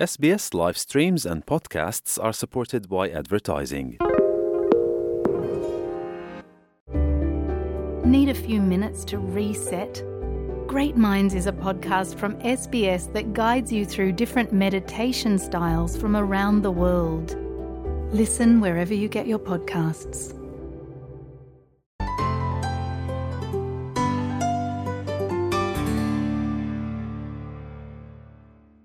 SBS live streams and podcasts are supported by advertising. Need a few minutes to reset? Great Minds is a podcast from SBS that guides you through different meditation styles from around the world. Listen wherever you get your podcasts.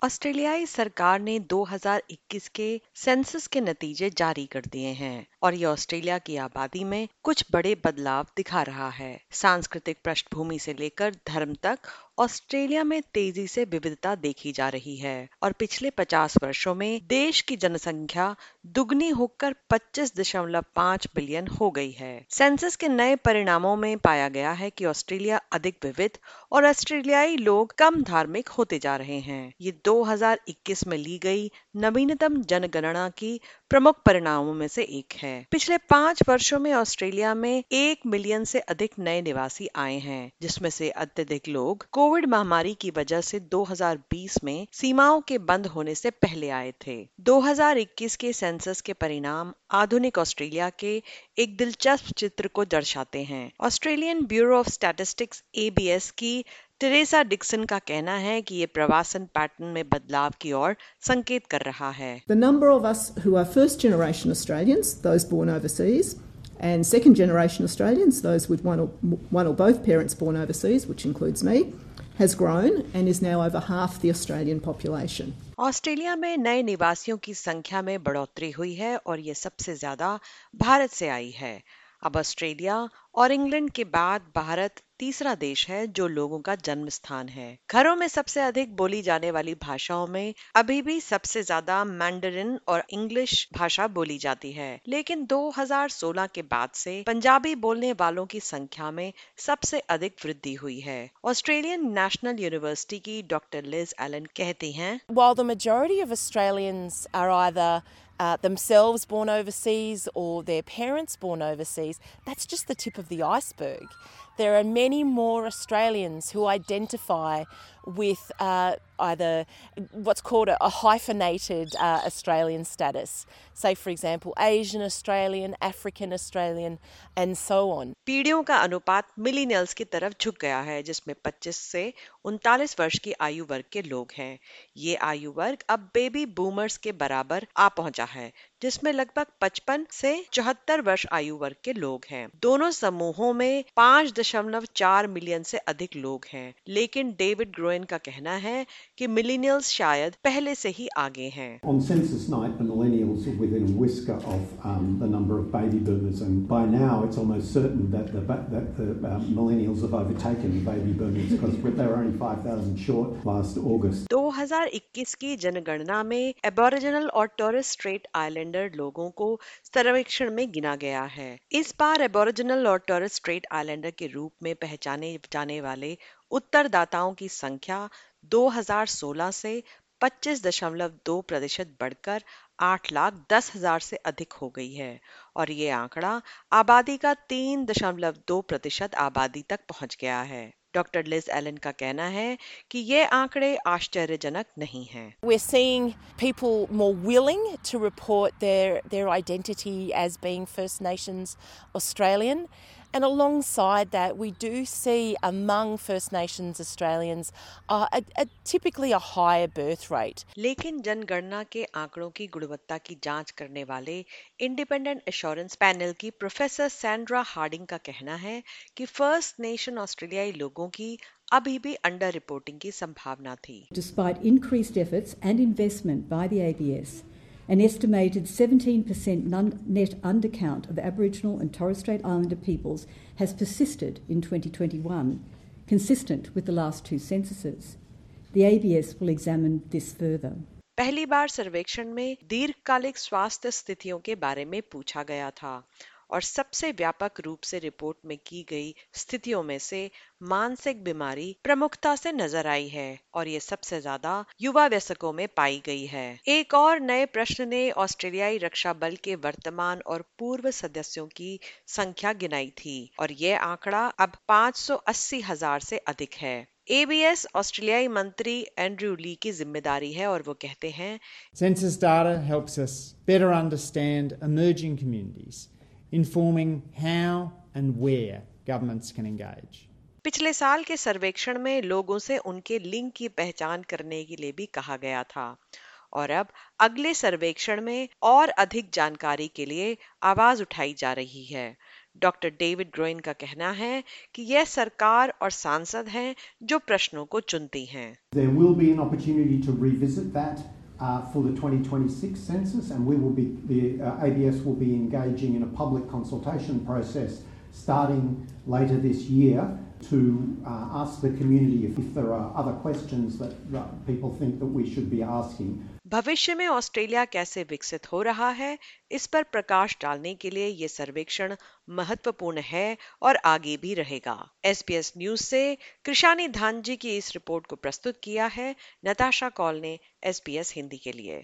ऑस्ट्रेलियाई सरकार ने 2021 के census के नतीजे जारी कर दिए हैं। और ये ऑस्ट्रेलिया की आबादी में कुछ बड़े बदलाव दिखा रहा है। सांस्कृतिक पृष्ठभूमि से लेकर धर्म तक ऑस्ट्रेलिया में तेज़ी से विविधता देखी जा रही है और पिछले 50 वर्षों में देश की जनसंख्या दुगनी होकर 25.5 बिलियन हो गई है। सेंसस के नए परिणामों में पाया गया है कि ऑस्ट्रेलिया अधिक विविध और ऑस्ट्रेलियाई लोग कम धार्मिक होते जा रहे हैं। ये 2021 में ली गई नवीनतम जनगणना की प्रमुख परिणामों में से एक है। पिछले पाँच वर्षों में ऑस्ट्रेलिया में एक मिलियन से अधिक नए निवासी आए हैं, जिसमें से अत्यधिक लोग कोविड महामारी की वजह से 2020 में सीमाओं के बंद होने से पहले आए थे। 2021 के सेंसस के परिणाम आधुनिक ऑस्ट्रेलिया के एक दिलचस्प चित्र को दर्शाते हैं। Australian bureau of statistics ABS की टेरेसा डिक्सन का कहना है कि ये प्रवासन पैटर्न में बदलाव की ओर संकेत कर रहा है the number of us who are first generation Australians those born overseas and second generation Australians those with one of one of both parents born overseas which includes me has grown and is now over half the Australian population. Australia में नए निवासियों की संख्या में बढ़ोतरी हुई है और ये सबसे ज़्यादा भारत से आई है अब ऑस्ट्रेलिया और इंग्लैंड के बाद भारत तीसरा देश है जो लोगों का जन्म स्थान है। घरों में सबसे अधिक बोली जाने वाली भाषाओं में अभी भी सबसे ज़्यादा मैंडरिन और इंग्लिश भाषा बोली जाती है। लेकिन 2016 के बाद से पंजाबी बोलने वालों की संख्या में सबसे अधिक वृद्धि हुई है। ऑस्ट्रेलियन नेशनल यूनिवर्सिटी की डॉक्टर लिज एलन कहती हैं, While the majority of Australians are either uh, themselves born overseas or their parents born overseas, that's just the tip of the iceberg. There are many more Australians who identify with uh, either what's called a, a hyphenated uh, Australian status. Say, for example, Asian Australian, African Australian, and so on. पीढ़ियों का अनुपात millennials की तरफ झुक गया है जिसमें 25 से उनतालीस वर्ष की आयु वर्ग के लोग हैं ये आयु वर्ग अब बेबी बूमर्स के बराबर आ पहुंचा है जिसमें लगभग 55 से 74 वर्ष आयु वर्ग के लोग हैं। दोनों समूहों में 5.4 मिलियन से अधिक लोग हैं। लेकिन डेविड ग्रोइन का कहना है कि मिलीनियल्स शायद पहले से ही आगे हैं। The are within a whisker of um, the number of baby boomers, and by now it's almost certain that the, that the um, millennials have overtaken baby boomers because they were only 5,000 short last August. 2021 की जनगणना में aboriginal और Torres Strait islander लोगों को सर्वेक्षण में गिना गया है इस बार एबोरिजिनल और टोरस स्ट्रेट आइलैंडर के रूप में पहचाने जाने वाले उत्तरदाताओं की संख्या 2016 से 25.2 प्रतिशत बढ़कर आठ लाख दस हज़ार से अधिक हो गई है और ये आंकड़ा आबादी का तीन दशमलव दो प्रतिशत आबादी तक पहुँच गया है। डॉक्टर लिज एलन का कहना है कि ये आंकड़े आश्चर्यजनक नहीं है। We seeing people more willing to report their their identity as being First Nations Australian And alongside that, we do see among First Nations Australians uh, a, a, typically a higher birth rate. लेकिन जनगणना के आंकड़ों की गुणवत्ता की जांच करने वाले इंडिपेंडेंट एश्योरेंस पैनल की प्रोफेसर सैंड्रा हार्डिंग का कहना है कि फर्स्ट नेशन ऑस्ट्रेलियाई लोगों की अभी भी अंडर रिपोर्टिंग की संभावना थी Despite increased efforts and investment by the ABS, an estimated 17% non- net undercount of Aboriginal and Torres Strait Islander peoples has persisted in 2021, consistent with the last two censuses. The ABS will examine this further. पहली बार सर्वेक्षण में दीर्घकालिक स्वास्थ्य स्थितियों के बारे में पूछा गया था और सबसे व्यापक रूप से रिपोर्ट में की गई स्थितियों में से मानसिक बीमारी प्रमुखता से नज़र आई है और ये सबसे ज़्यादा युवा वयस्कों में पाई गई है। एक और नए प्रश्न ने ऑस्ट्रेलियाई रक्षा बल के वर्तमान और पूर्व सदस्यों की संख्या गिनाई थी और ये आंकड़ा अब पाँच हज़ार से अधिक है। एबीएस ऑस्ट्रेलियाई मंत्री एंड्रयू ली की ज़िम्मेदारी है और वो कहते हैं informing how and where governments can engage. पिछले साल के सर्वेक्षण में लोगों से उनके लिंग की पहचान करने के लिए भी कहा गया था। और अब अगले सर्वेक्षण में और अधिक जानकारी के लिए आवाज़ उठाई जा रही है। डॉक्टर डेविड ग्रोइन का कहना है कि यह सरकार और सांसद हैं जो प्रश्नों को चुनती हैं। Uh, for the 2026 census, and we will be the uh, ABS will be engaging in a public consultation process starting later this year to uh, ask the community if, if there are other questions that, that people think that we should be asking. भविष्य में Australia कैसे विकसित हो रहा है, इस पर प्रकाश डालने के लिए ये सर्वेक्षण महत्वपूर्ण है और आगे भी रहेगा। एस पी एस न्यूज़ से कृषानी धान जी की इस रिपोर्ट को प्रस्तुत किया है। नताशा कॉल ने एसपीएस हिंदी के लिए।